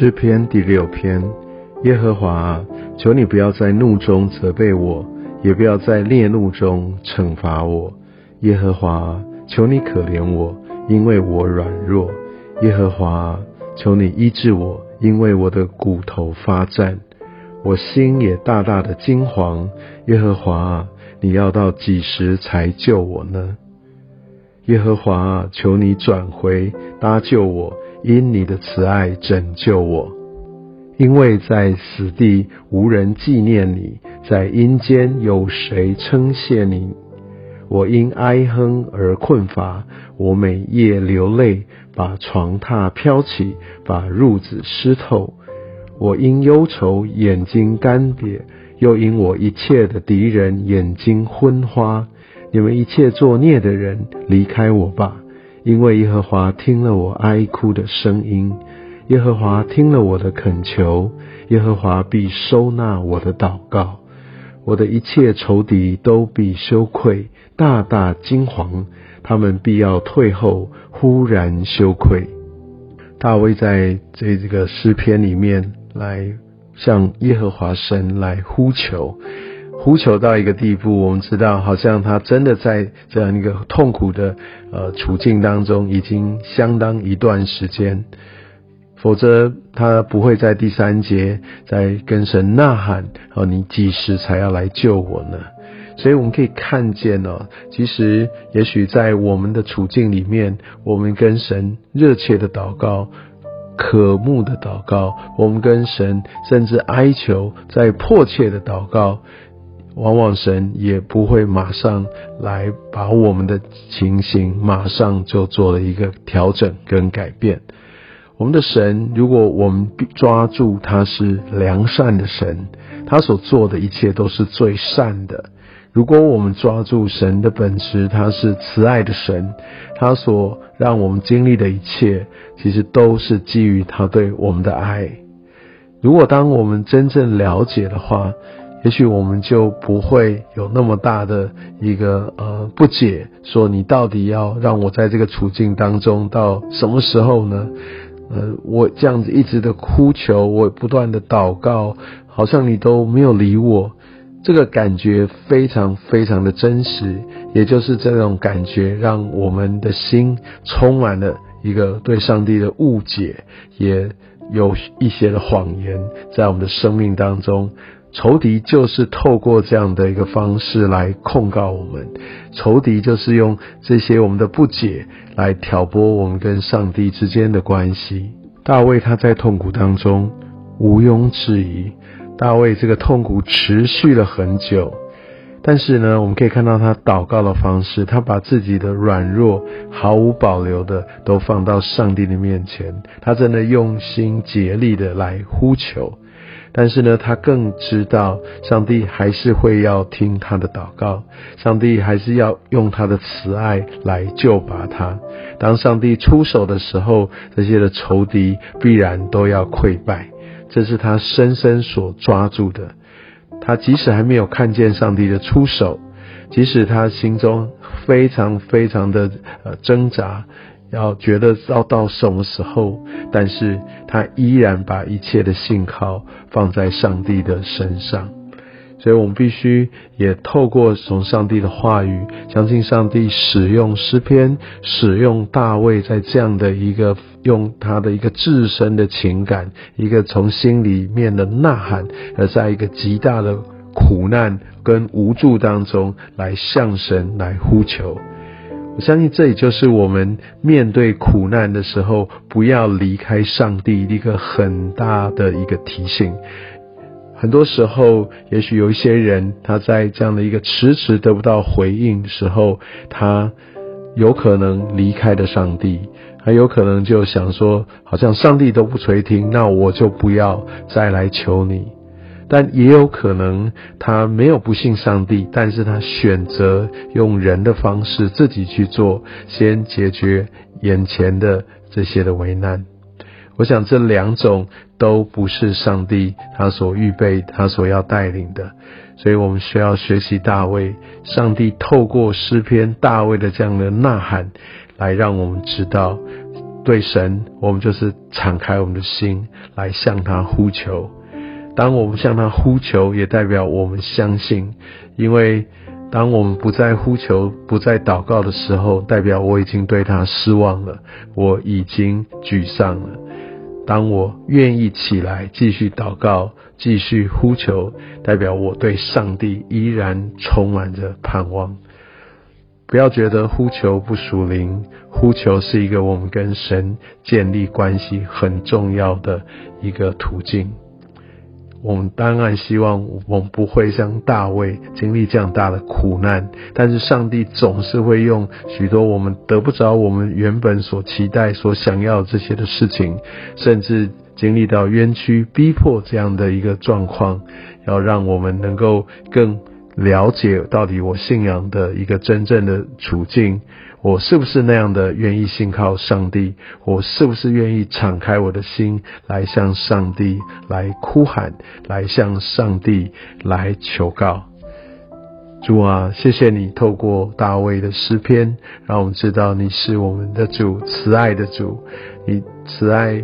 诗篇第六篇，耶和华，求你不要在怒中责备我，也不要在烈怒中惩罚我。耶和华，求你可怜我，因为我软弱。耶和华，求你医治我，因为我的骨头发战，我心也大大的惊惶。耶和华，你要到几时才救我呢？耶和华，求你转回搭救我。因你的慈爱拯救我，因为在死地无人纪念你，在阴间有谁称谢你？我因哀哼而困乏，我每夜流泪，把床榻飘起，把褥子湿透。我因忧愁眼睛干瘪，又因我一切的敌人眼睛昏花。你们一切作孽的人，离开我吧。因为耶和华听了我哀哭的声音，耶和华听了我的恳求，耶和华必收纳我的祷告。我的一切仇敌都必羞愧，大大惊惶，他们必要退后，忽然羞愧。大卫在这这个诗篇里面来向耶和华神来呼求。呼求到一个地步，我们知道，好像他真的在这样一个痛苦的呃处境当中，已经相当一段时间，否则他不会在第三节在跟神呐喊：“哦，你几时才要来救我呢？”所以我们可以看见哦，其实也许在我们的处境里面，我们跟神热切的祷告、渴慕的祷告，我们跟神甚至哀求，在迫切的祷告。往往神也不会马上来把我们的情形马上就做了一个调整跟改变。我们的神，如果我们抓住他是良善的神，他所做的一切都是最善的。如果我们抓住神的本质，他是慈爱的神，他所让我们经历的一切，其实都是基于他对我们的爱。如果当我们真正了解的话，也许我们就不会有那么大的一个呃不解，说你到底要让我在这个处境当中到什么时候呢？呃，我这样子一直的哭求，我不断的祷告，好像你都没有理我，这个感觉非常非常的真实，也就是这种感觉让我们的心充满了一个对上帝的误解，也有一些的谎言在我们的生命当中。仇敌就是透过这样的一个方式来控告我们，仇敌就是用这些我们的不解来挑拨我们跟上帝之间的关系。大卫他在痛苦当中毋庸置疑，大卫这个痛苦持续了很久，但是呢，我们可以看到他祷告的方式，他把自己的软弱毫无保留的都放到上帝的面前，他真的用心竭力的来呼求。但是呢，他更知道上帝还是会要听他的祷告，上帝还是要用他的慈爱来救拔他。当上帝出手的时候，这些的仇敌必然都要溃败。这是他深深所抓住的。他即使还没有看见上帝的出手，即使他心中非常非常的呃挣扎。要觉得要到什么时候，但是他依然把一切的信靠放在上帝的身上，所以我们必须也透过从上帝的话语，相信上帝使用诗篇，使用大卫在这样的一个用他的一个自身的情感，一个从心里面的呐喊，而在一个极大的苦难跟无助当中来向神来呼求。相信这也就是我们面对苦难的时候，不要离开上帝一个很大的一个提醒。很多时候，也许有一些人他在这样的一个迟迟得不到回应时候，他有可能离开了上帝，还有可能就想说，好像上帝都不垂听，那我就不要再来求你。但也有可能他没有不信上帝，但是他选择用人的方式自己去做，先解决眼前的这些的为难。我想这两种都不是上帝他所预备、他所要带领的，所以我们需要学习大卫，上帝透过诗篇大卫的这样的呐喊，来让我们知道，对神，我们就是敞开我们的心来向他呼求。当我们向他呼求，也代表我们相信，因为当我们不再呼求、不再祷告的时候，代表我已经对他失望了，我已经沮丧了。当我愿意起来继续祷告、继续呼求，代表我对上帝依然充满着盼望。不要觉得呼求不属灵，呼求是一个我们跟神建立关系很重要的一个途径。我们当然希望我们不会像大卫经历这样大的苦难，但是上帝总是会用许多我们得不着、我们原本所期待、所想要这些的事情，甚至经历到冤屈、逼迫这样的一个状况，要让我们能够更。了解到底我信仰的一个真正的处境，我是不是那样的愿意信靠上帝？我是不是愿意敞开我的心来向上帝来哭喊，来向上帝来求告？主啊，谢谢你透过大卫的诗篇，让我们知道你是我们的主，慈爱的主。你慈爱，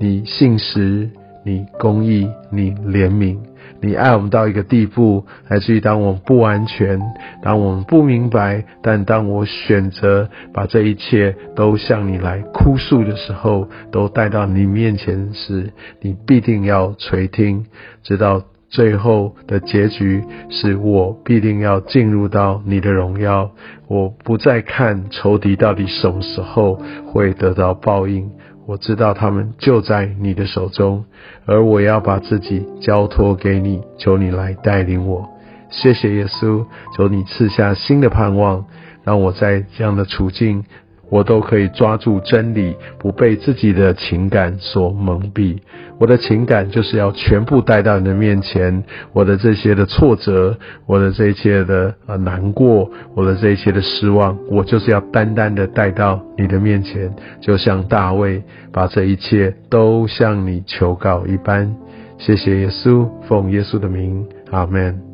你信实，你公义，你怜悯。你爱我们到一个地步，来自于当我们不完全，当我们不明白，但当我选择把这一切都向你来哭诉的时候，都带到你面前时，你必定要垂听，直到最后的结局是我必定要进入到你的荣耀，我不再看仇敌到底什么时候会得到报应。我知道他们就在你的手中，而我要把自己交托给你，求你来带领我。谢谢耶稣，求你赐下新的盼望，让我在这样的处境。我都可以抓住真理，不被自己的情感所蒙蔽。我的情感就是要全部带到你的面前。我的这些的挫折，我的这一切的呃难过，我的这一切的失望，我就是要单单的带到你的面前，就像大卫把这一切都向你求告一般。谢谢耶稣，奉耶稣的名，阿门。